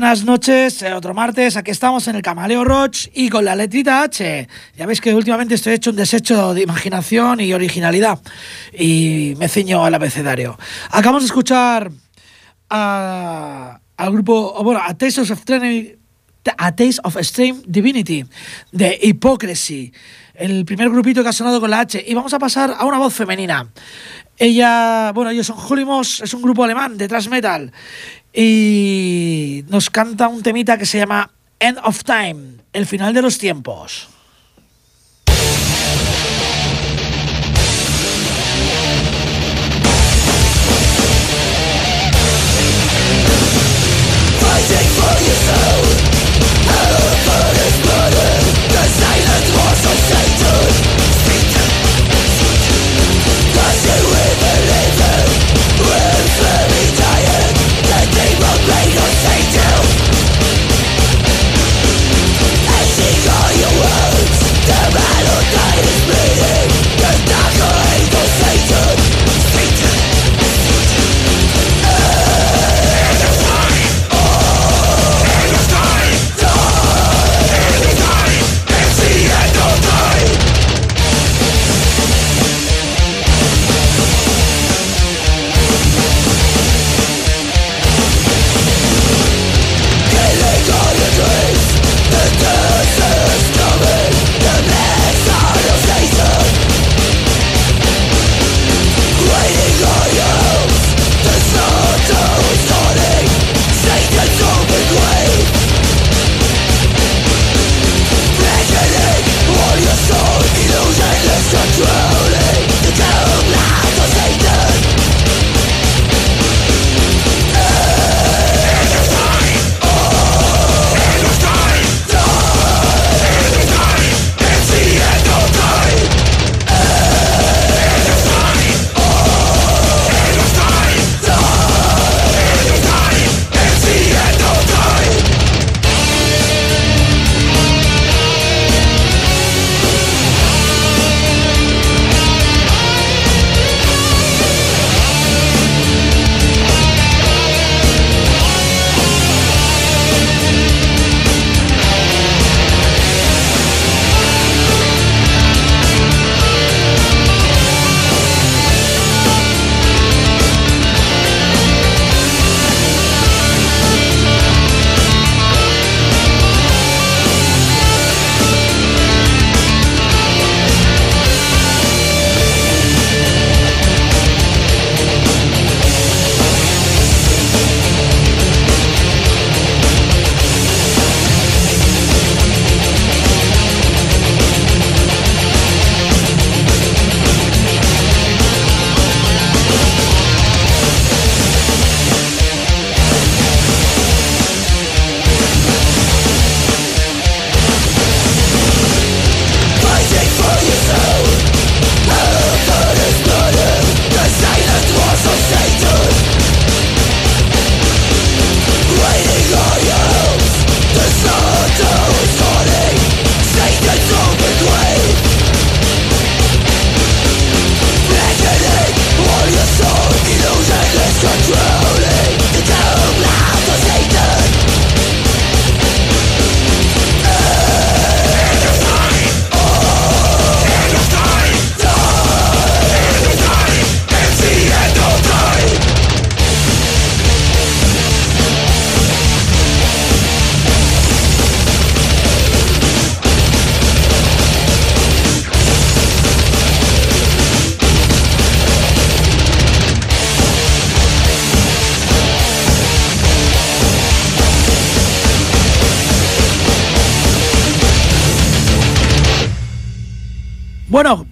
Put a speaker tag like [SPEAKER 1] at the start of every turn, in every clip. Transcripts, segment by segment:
[SPEAKER 1] Buenas noches, eh, otro martes, aquí estamos en el Camaleo Roach y con la letrita H. Ya veis que últimamente estoy hecho un desecho de imaginación y originalidad y me ciño al abecedario. Acabamos de escuchar a, al grupo, bueno, a Taste of Extreme, a Taste of Extreme Divinity de Hypocrisy, el primer grupito que ha sonado con la H. Y vamos a pasar a una voz femenina. Ella, bueno, ellos son Holimos, es un grupo alemán de thrash metal y nos canta un temita que se llama End of Time, el final de los tiempos. Bueno,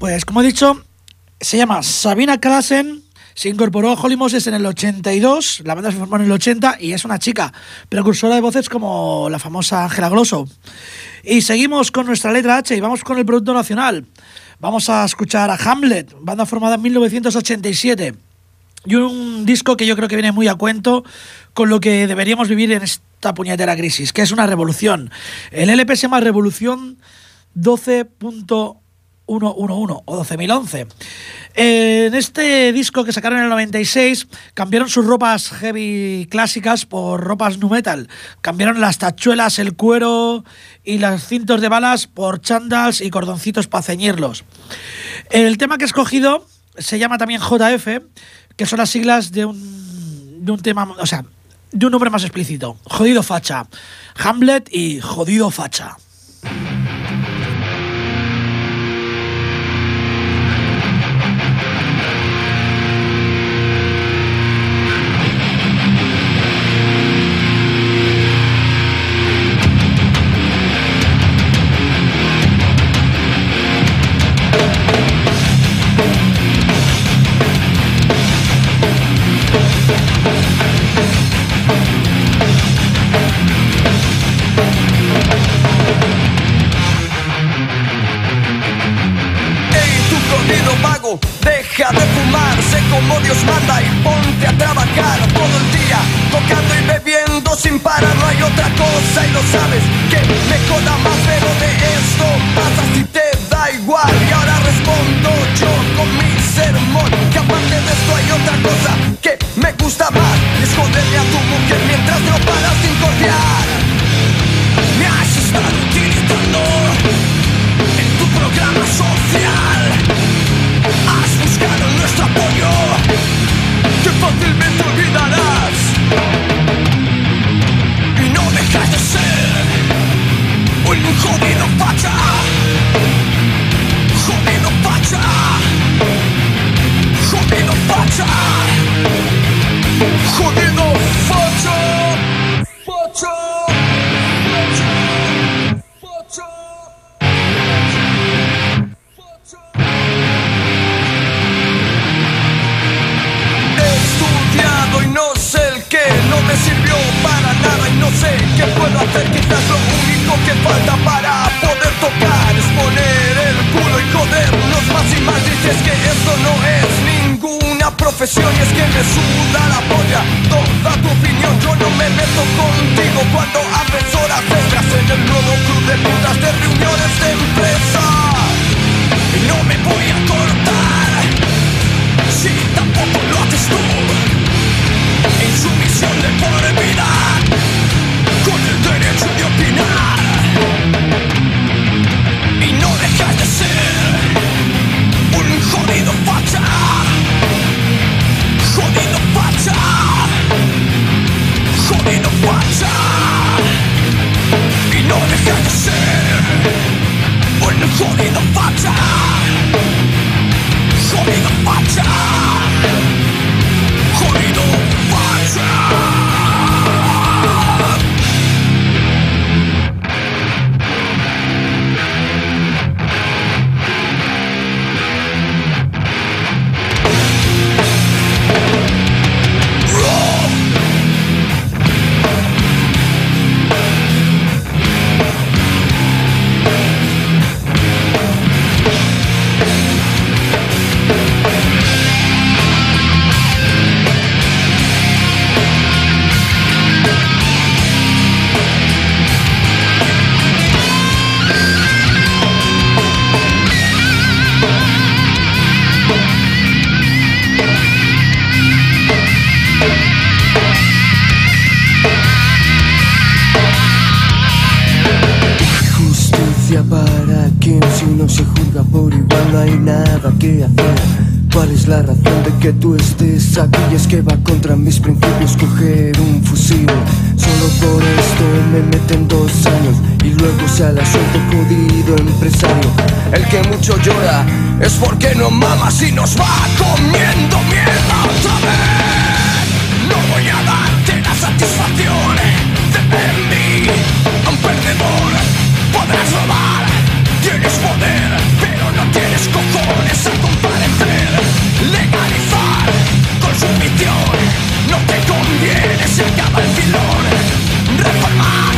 [SPEAKER 1] pues como he dicho, se llama Sabina Klassen. Se incorporó a Holly Moses en el 82, la banda se formó en el 80 y es una chica precursora de voces como la famosa Ángela Glosso. Y seguimos con nuestra letra H y vamos con el producto nacional. Vamos a escuchar a Hamlet, banda formada en 1987. Y un disco que yo creo que viene muy a cuento con lo que deberíamos vivir en esta puñetera crisis, que es una revolución. El LP se llama Revolución 12. 111 o 12.011. En este disco que sacaron en el 96 cambiaron sus ropas heavy clásicas por ropas nu metal. Cambiaron las tachuelas, el cuero y los cintos de balas por chandals y cordoncitos para ceñirlos. El tema que he escogido se llama también JF, que son las siglas de un, de un tema, o sea, de un nombre más explícito. Jodido facha. Hamlet y jodido facha.
[SPEAKER 2] es que esto no es ninguna profesión y es que me suda la polla toda tu opinión. Yo no me meto contigo cuando haces horas extras en el nuevo club de putas de reuniones de empresa. Y no me voy a cortar si tampoco lo haces tú. En su misión de por vida con el derecho de opinar y no dejas de ser. Holy the fire!
[SPEAKER 3] nada hacer. ¿Cuál es la razón de que tú estés aquí? Y es que va contra mis principios coger un fusil. Solo por esto me meten dos años y luego se sale suelto jodido empresario.
[SPEAKER 4] El que mucho llora es porque no mama si nos va
[SPEAKER 2] comiendo mierda otra vez. No voy a darte las satisfacciones de mí. A un perdedor podrás robar, tienes poder tienes cojones a comparecer, legalizar con su sumisión. No te conviene, se acaba el filón. Reformar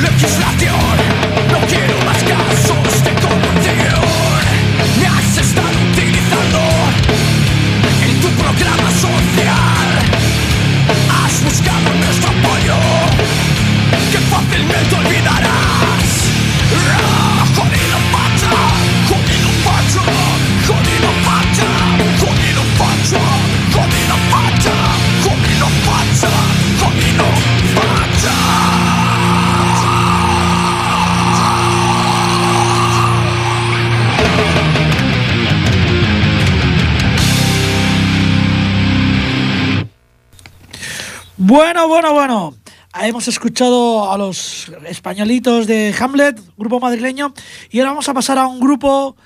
[SPEAKER 2] legislación.
[SPEAKER 1] Bueno, bueno. Hemos escuchado a los españolitos de Hamlet, grupo madrileño, y ahora vamos a pasar a un grupo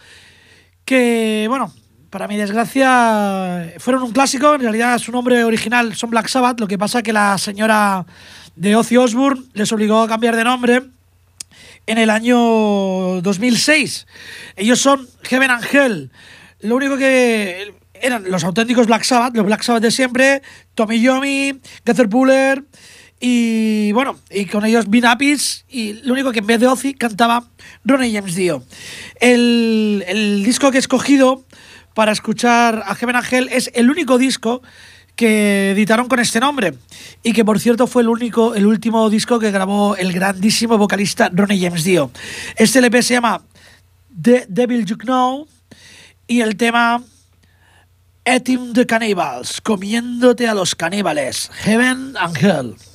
[SPEAKER 1] que, bueno, para mi desgracia, fueron un clásico. En realidad, su nombre original son Black Sabbath. Lo que pasa que la señora de Ozzy Osbourne les obligó a cambiar de nombre en el año 2006. Ellos son Heaven Angel. Lo único que eran los auténticos Black Sabbath, los Black Sabbath de siempre, Tommy Yomi, Getter Puller y bueno, y con ellos Bean Apis y lo único que en vez de Ozzy cantaba Ronnie James Dio. El, el disco que he escogido para escuchar a Heaven Angel es el único disco que editaron con este nombre y que por cierto fue el único el último disco que grabó el grandísimo vocalista Ronnie James Dio. Este LP se llama The Devil You Know y el tema Eating the Cannibals, comiéndote a los caníbales, Heaven and Hell.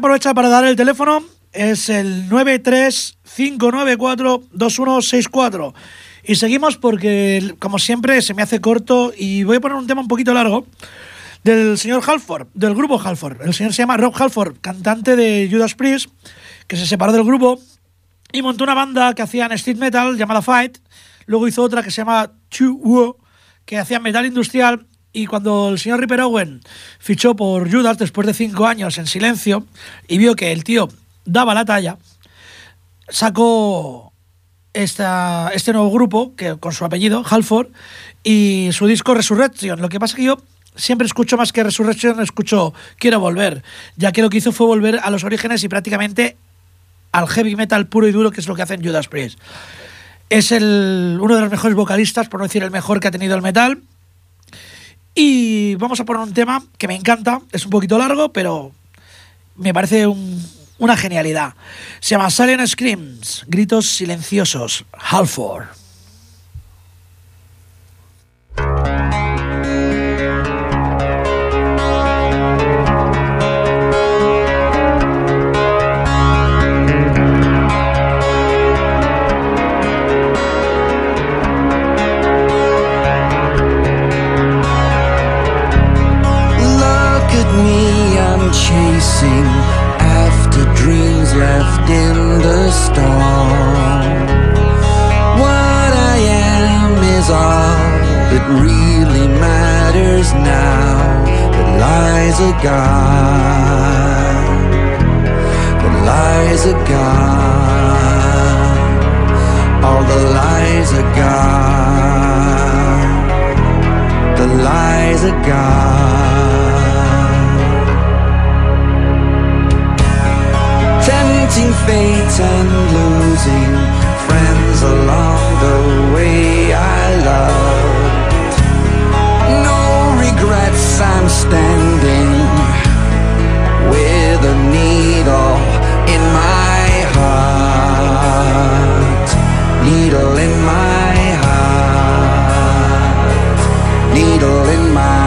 [SPEAKER 1] Aprovechar para dar el teléfono. Es el 935942164. Y seguimos porque, como siempre, se me hace corto y voy a poner un tema un poquito largo. del señor Halford, del grupo Halford. El señor se llama Rob Halford, cantante de Judas Priest, que se separó del grupo y montó una banda que hacían street metal llamada Fight. Luego hizo otra que se llama Chu Wo, que hacía metal industrial. Y cuando el señor Ripper Owen fichó por Judas después de cinco años en silencio y vio que el tío daba la talla, sacó esta, este nuevo grupo que, con su apellido, Halford, y su disco Resurrection. Lo que pasa es que yo siempre escucho más que Resurrection, escucho Quiero Volver, ya que lo que hizo fue volver a los orígenes y prácticamente al heavy metal puro y duro, que es lo que hacen Judas Priest. Es el, uno de los mejores vocalistas, por no decir el mejor que ha tenido el metal. Y vamos a poner un tema que me encanta, es un poquito largo, pero me parece una genialidad. Se llama Silent Screams, gritos silenciosos, Halford.
[SPEAKER 5] A God. That lies a God. All the lies of God. The lies of God. tempting fate and losing friends along the way I loved. I'm standing with a needle in my heart. Needle in my heart. Needle in my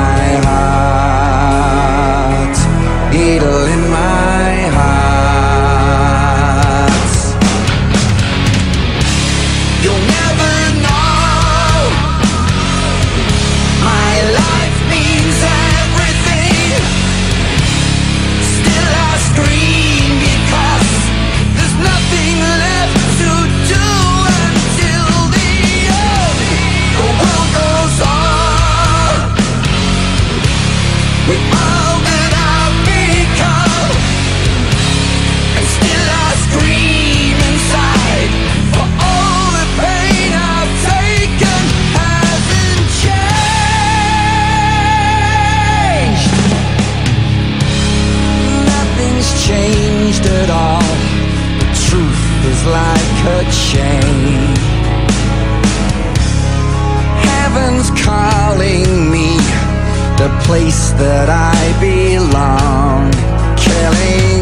[SPEAKER 5] Heaven's calling me the place that I belong, killing.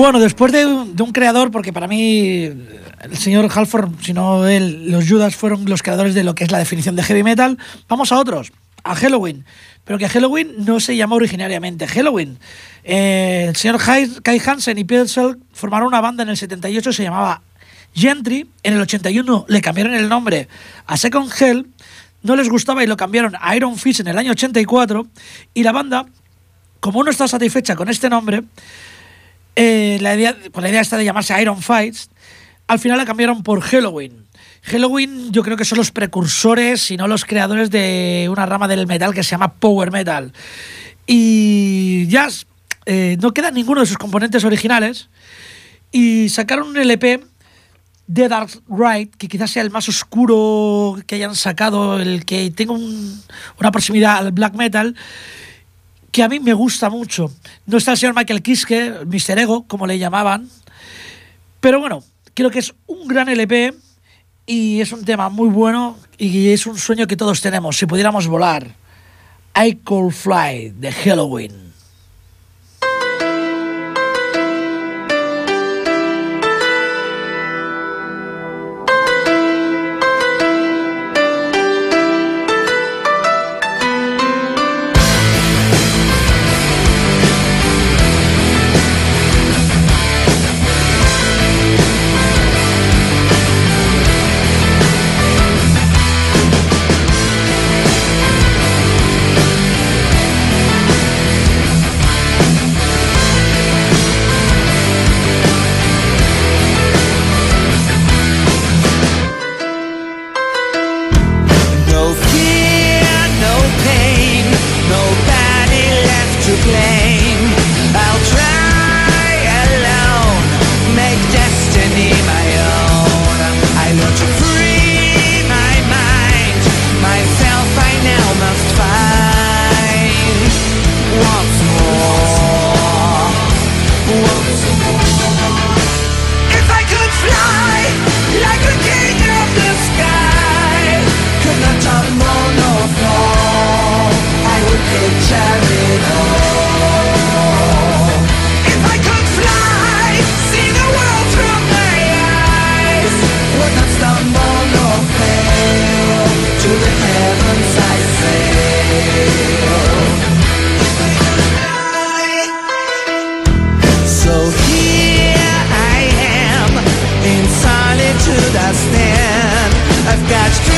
[SPEAKER 1] Bueno, después de un, creador, porque para mí el señor Halford, si no él, los Judas fueron los creadores de lo que es la definición de heavy metal, vamos a otros, a Halloween. Pero que Halloween no se llamó originariamente Halloween. Eh, el señor Kai Hansen y Peter formaron una banda en el 78 se llamaba Gentry. En el 81 le cambiaron el nombre a Second Hell. No les gustaba y lo cambiaron a Iron Fist en el año 84. Y la banda, como no está satisfecha con este nombre, eh, la, idea, pues la idea está de llamarse Iron Fights, al final la cambiaron por Halloween. Halloween yo creo que son los precursores, si no los creadores de una rama del metal que se llama Power Metal. Y ya eh, no queda ninguno de sus componentes originales. Y sacaron un LP de Dark Ride, que quizás sea el más oscuro que hayan sacado, el que tenga una proximidad al black metal, que a mí me gusta mucho. No está el señor Michael Kiske, Mr. Ego, como le llamaban, pero bueno, creo que es un gran LP y es un tema muy bueno y es un sueño que todos tenemos. Si pudiéramos volar, I Could Fly de Halloween.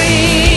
[SPEAKER 5] free.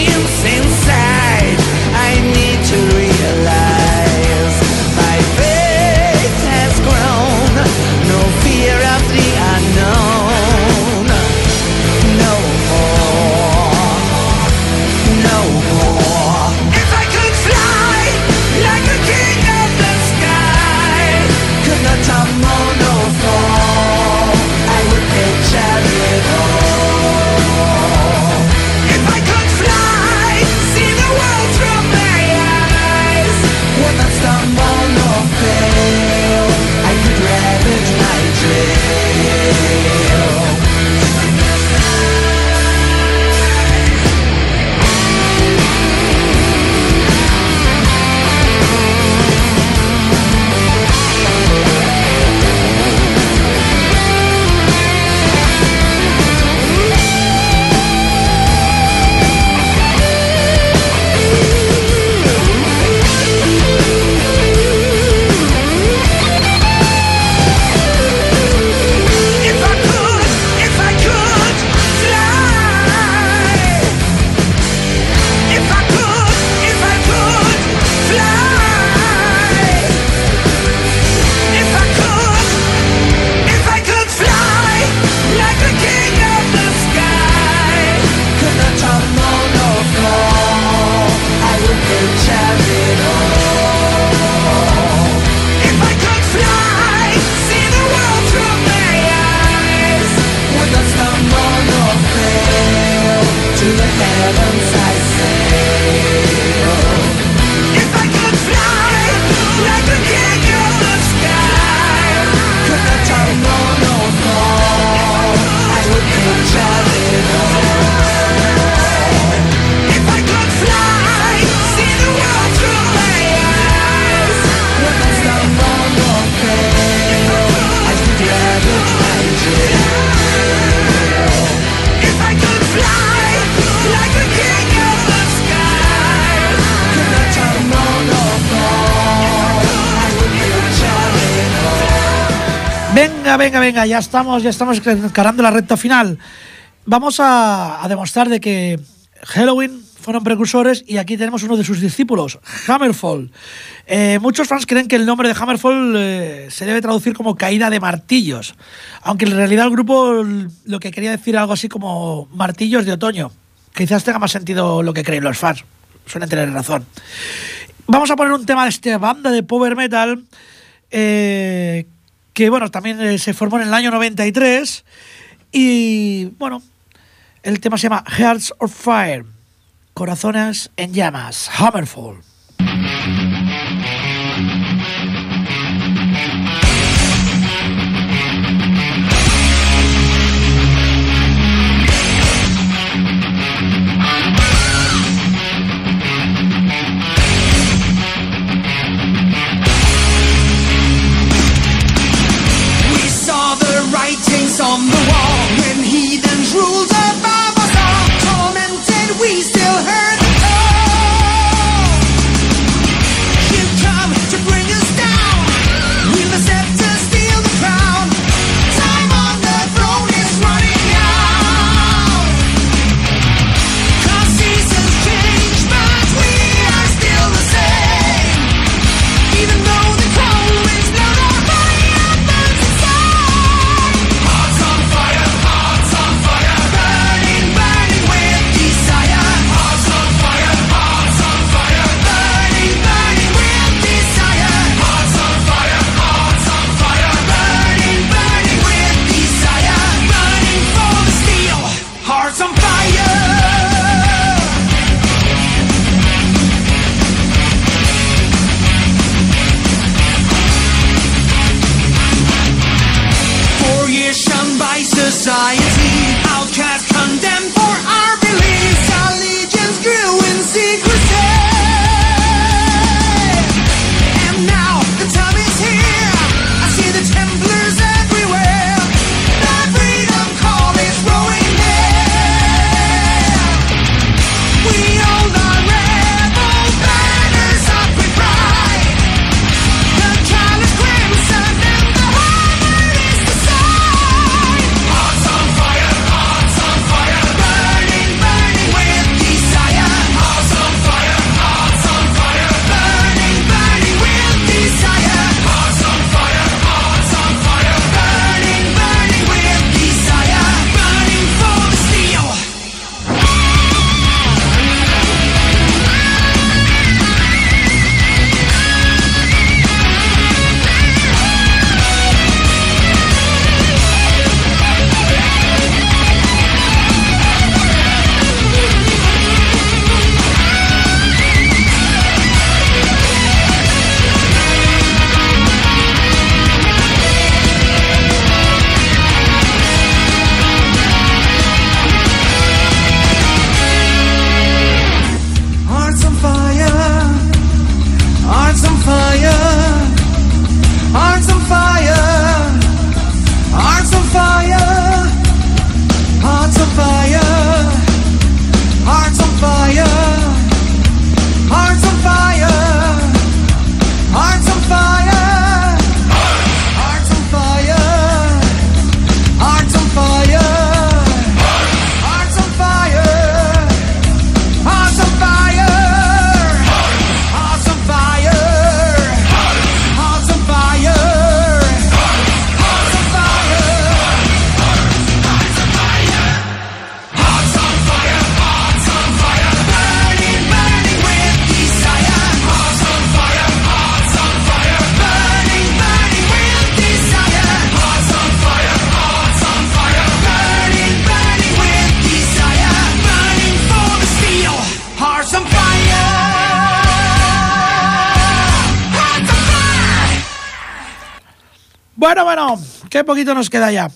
[SPEAKER 1] Venga, venga, ya estamos, ya estamos encarando la recta final. Vamos a, demostrar de que Halloween fueron precursores y aquí tenemos uno de sus discípulos, Hammerfall. Eh, muchos fans creen que el nombre de Hammerfall eh, se debe traducir como caída de martillos, aunque en realidad el grupo lo que quería decir algo así como martillos de otoño. Quizás tenga más sentido lo que creen los fans, suelen tener razón. Vamos a poner un tema de esta banda de power metal eh, que bueno, también eh, se formó en el año 93 y bueno, el tema se llama Hearts of Fire, Corazones en llamas, Hammerfall. Bueno, bueno, qué poquito nos queda ya.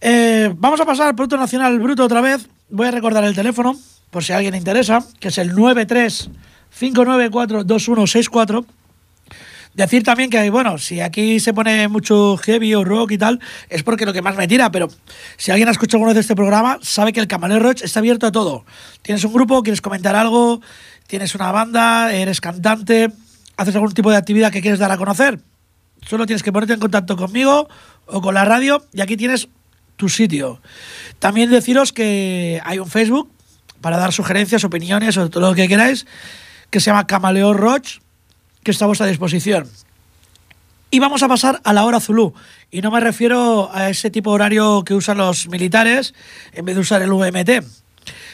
[SPEAKER 1] Eh, vamos a pasar al Producto Nacional Bruto otra vez. Voy a recordar el teléfono, por si a alguien le interesa, que es el 935942164. Decir también que, bueno, si aquí se pone mucho heavy o rock y tal, es porque lo que más me tira, pero si alguien ha escuchado alguna vez de este programa, sabe que el Camaleo Roach está abierto a todo. Tienes un grupo, quieres comentar algo, tienes una banda, eres cantante, haces algún tipo de actividad que quieres dar a conocer, Solo tienes que ponerte en contacto conmigo o con la radio y aquí tienes tu sitio. También deciros que hay un Facebook para dar sugerencias, opiniones o todo lo que queráis, que se llama Camaleo Roach, que está a vuestra disposición. Y vamos a pasar a la hora Zulu. Y no me refiero a ese tipo de horario que usan los militares en vez de usar el VMT,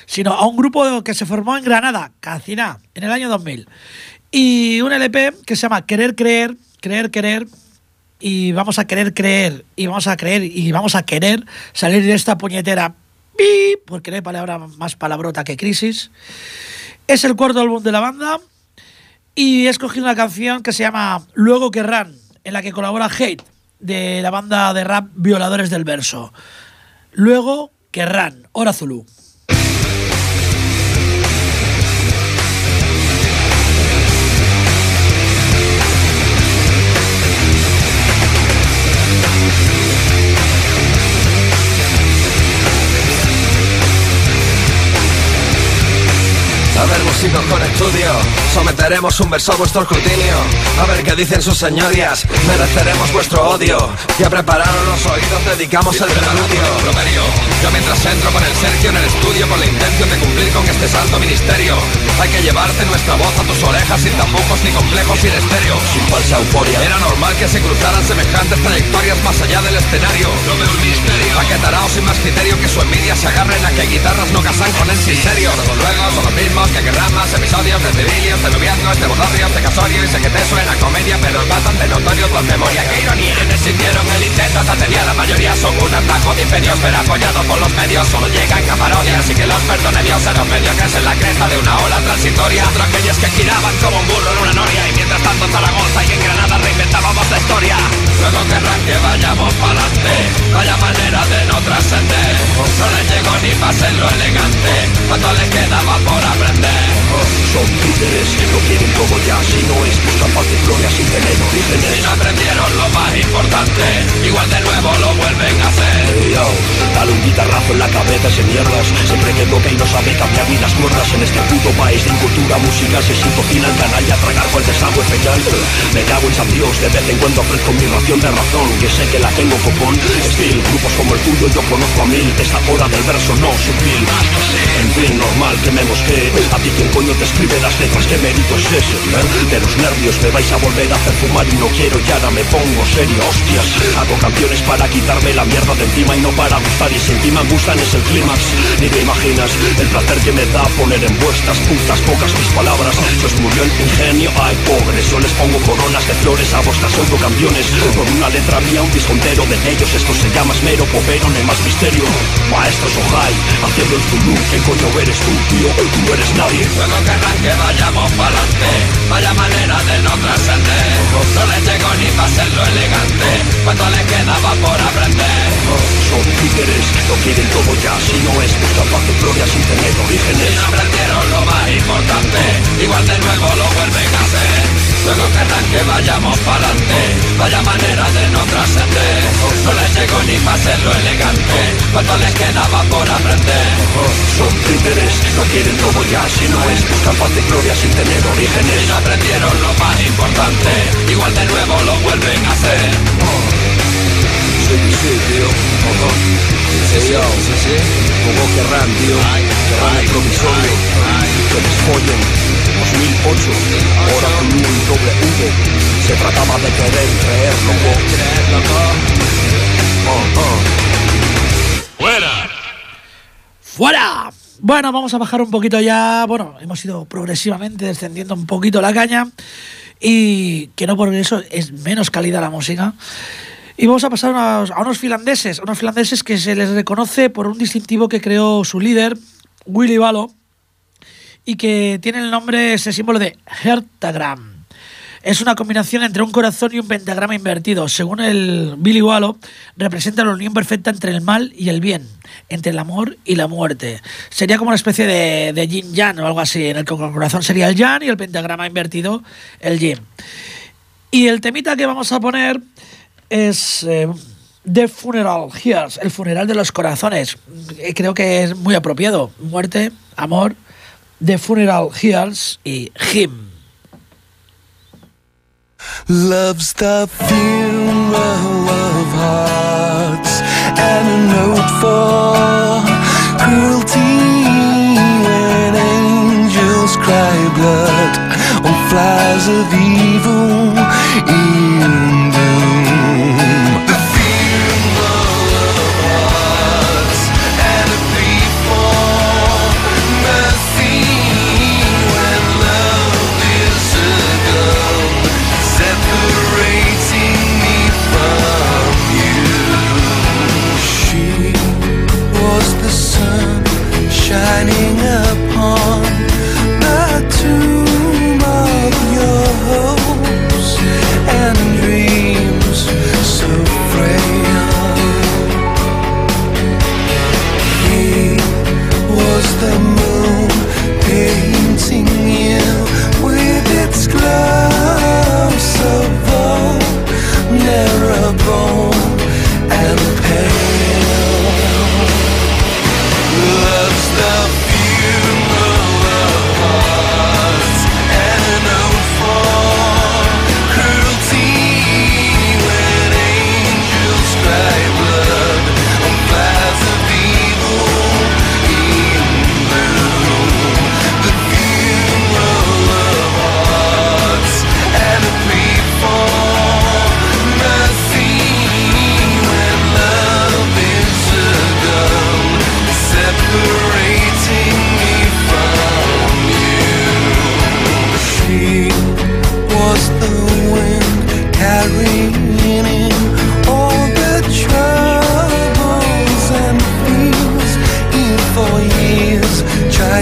[SPEAKER 1] sino a un grupo que se formó en Granada, Cacina, en el año 2000. Y un LP que se llama Querer Creer, Creer Querer, y vamos a querer creer, y vamos a creer, y vamos a querer salir de esta puñetera, porque no hay palabra más palabrota que crisis. Es el cuarto álbum de la banda, y he escogido una canción que se llama Luego Querrán en la que colabora Hate, de la banda de rap Violadores del Verso. Luego, Querrán, Hora Zulu. A ver, músicos con estudio, someteremos un verso a vuestro escrutinio. A ver qué dicen sus señorías, mereceremos vuestro odio. Y a prepararos los oídos dedicamos
[SPEAKER 6] el preludio. Yo mientras entro con el Sergio en el estudio con la intención de cumplir con este santo ministerio. Hay que llevarte nuestra voz a tus orejas sin tapujos ni complejos sin estéreo. Sin falsa euforia. Era normal que se cruzaran semejantes trayectorias más allá del escenario. No veo un misterio. Paquetaraos sin más criterio que su envidia se agarren a que guitarras no casan con él sin serio. Luego son los mismos que más episodios civilios, de noviazgos, de bodorrios, de casorio y sé que te suena comedia, pero es bastante notorio tu memoria. Que ironía. Quienes sintieron el intento hasta tenía la mayoría son un atajo de imperios, pero apoyados por los medios solo llegan a parodias así que los perdone Dios a los medios que es en la cresta de una ola transitoria. Otros aquellos que giraban como un burro en una noria y mientras tanto Zaragoza y en Granada reinventábamos la historia. Luego querrán que vayamos pa'lante, vaya manera de no trascender. No les llegó ni pasen lo elegante, cuando les quedaba por.
[SPEAKER 7] Títeres, no quieren todo ya Si no es buscan paz de gloria sin tener orígenes Y
[SPEAKER 6] no aprendieron lo más importante Igual de nuevo lo vuelven a hacer.
[SPEAKER 7] Hey, yo, dale un guitarrazo en la cabeza ese mierdas. Siempre que toca y no sabe cambiar ni las En este puto país de incultura musical Se cocina el canal y a tragar por el desagüe fecal Me cago en San Dios, de vez en cuando ofrezco mi ración de razón Que sé que la tengo copón. Steel, grupos como el tuyo yo conozco a mil. Esta hora del verso no sutil. En fin, normal que me mosquee A ti quien coño te escribe las letras que mérito es ese ¿eh? De los nervios me vais a volver a hacer fumar y no quiero y ahora me pongo serio. Hostias, hago canciones para quitarme la mierda de encima y no para gustar. Y si encima gustan es el clímax. Ni te imaginas el placer que me da poner en vuestras putas pocas mis palabras. Se murió el ingenio, ay pobres Yo les pongo coronas de flores a vuestras canciones. Con una letra mía, un disco entero de ellos. Esto se llama esmero, popero, no hay más misterio. Maestros Ojai, haciendo el zulu ¿Qué coño eres tú, tío? Tú no eres nadie
[SPEAKER 6] que vayamos pa'lante Vaya manera de no trascender. No les llegó ni pa' ser lo elegante Cuando les quedaba por aprender.
[SPEAKER 7] Son títeres, no quieren todo ya Si no es paz de gloria sin tener Y orígenes no
[SPEAKER 6] aprendieron lo más importante Igual de nuevo lo vuelven a hacer. Luego querrán que vayamos pa'lante Vaya manera de no trascender. No les llegó ni pa' ser lo elegante Cuando les quedaba por aprender
[SPEAKER 7] No quieren todo ya Si no es buscar paz de gloria sin tener Y orígenes. No
[SPEAKER 6] aprendieron lo más importante Igual de nuevo lo vuelven a hacer.
[SPEAKER 2] Sí, sí, tío Ajá. Sí, sí, sí, sí Como querrán, tío Querrán el provisorio Que les follen.
[SPEAKER 7] 2008
[SPEAKER 2] Hora con un doble V Se trataba de querer creer, loco Oh, oh. ¡Fuera!
[SPEAKER 1] ¡Fuera! Bueno, vamos a bajar un poquito ya. Bueno, hemos ido progresivamente descendiendo un poquito la caña. Y que no por eso es menos calidad la música. Y vamos a pasar a unos, a unos finlandeses, a unos finlandeses que se les reconoce por un distintivo que creó su líder, Willy Valo, y que tiene el nombre, ese símbolo de Hertagram. Es una combinación entre un corazón y un pentagrama invertido. Según el Billy Wallo, representa la unión perfecta entre el mal y el bien, entre el amor y la muerte. Sería como una especie de, de yin yang o algo así, en el el corazón sería el yang y el pentagrama invertido el yin. Y el temita que vamos a poner es eh, The Funeral Hears, el funeral de los corazones. Eh, Creo que es muy apropiado. Muerte, amor, The Funeral Hears y Him.
[SPEAKER 8] Love's the funeral of hearts and a note for cruelty when angels cry blood on flies of evil in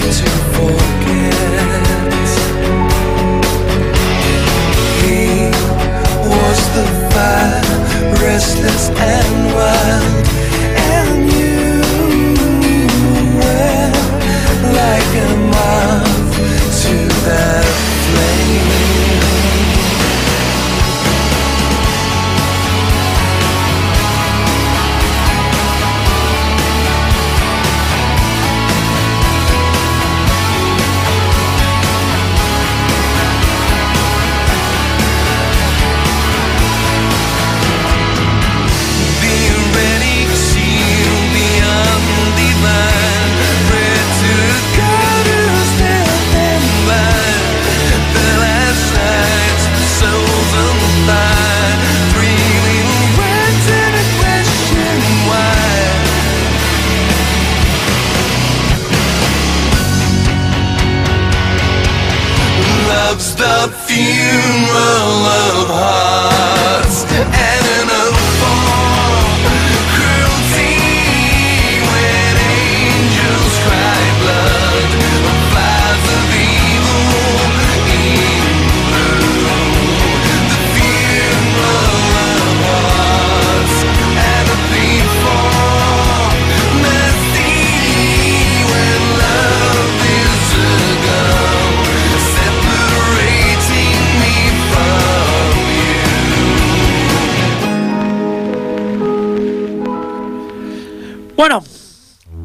[SPEAKER 8] to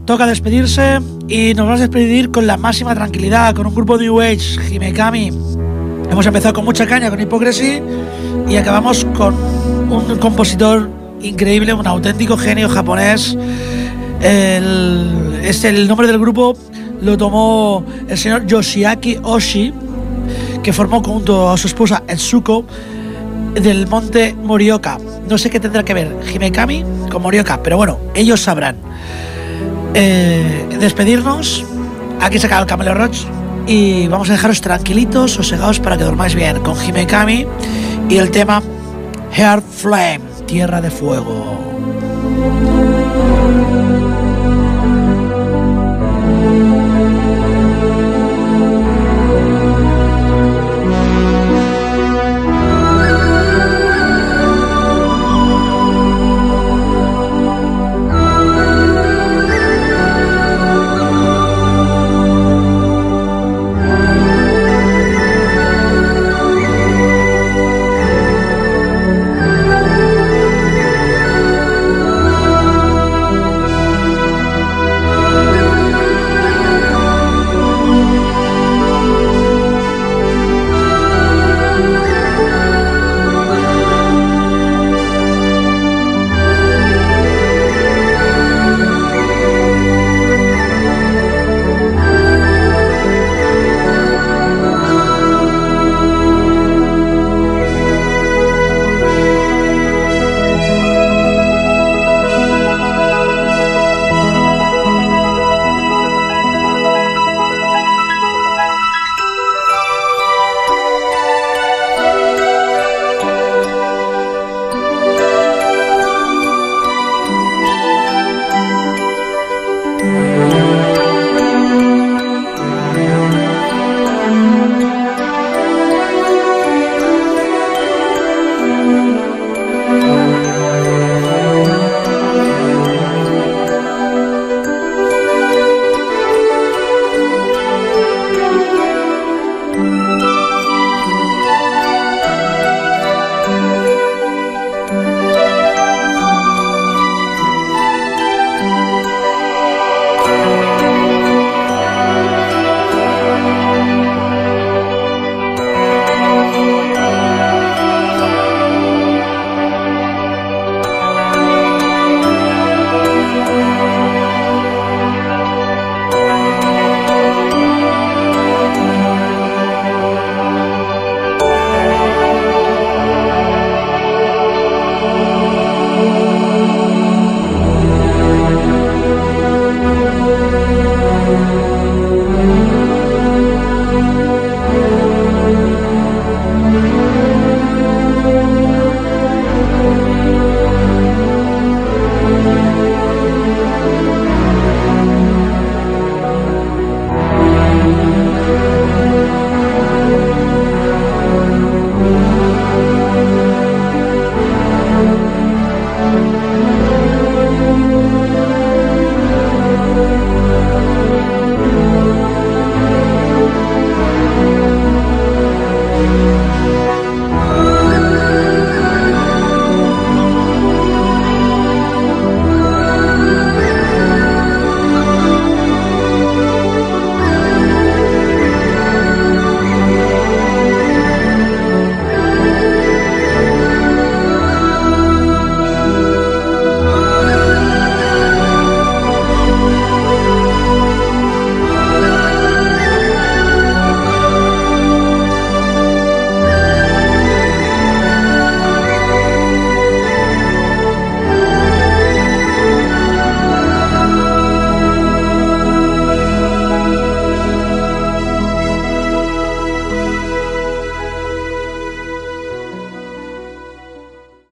[SPEAKER 1] toca despedirse y nos vamos a despedir con la máxima tranquilidad, con un grupo de Age, Himekami. Hemos empezado con mucha caña, con Hypocrisy, y acabamos con un compositor increíble, un auténtico genio japonés. El, este, el nombre del grupo lo tomó el señor Yoshiaki Oshi, que formó junto a su esposa Etsuko del monte Morioka. No sé qué tendrá que ver Himekami con Morioka, pero bueno, ellos sabrán. Eh, despedirnos. Aquí se acaba el Camelo Roach. Y vamos a dejaros tranquilitos, sosegados para que dormáis bien con Himekami y el tema Heart Flame, Tierra de Fuego.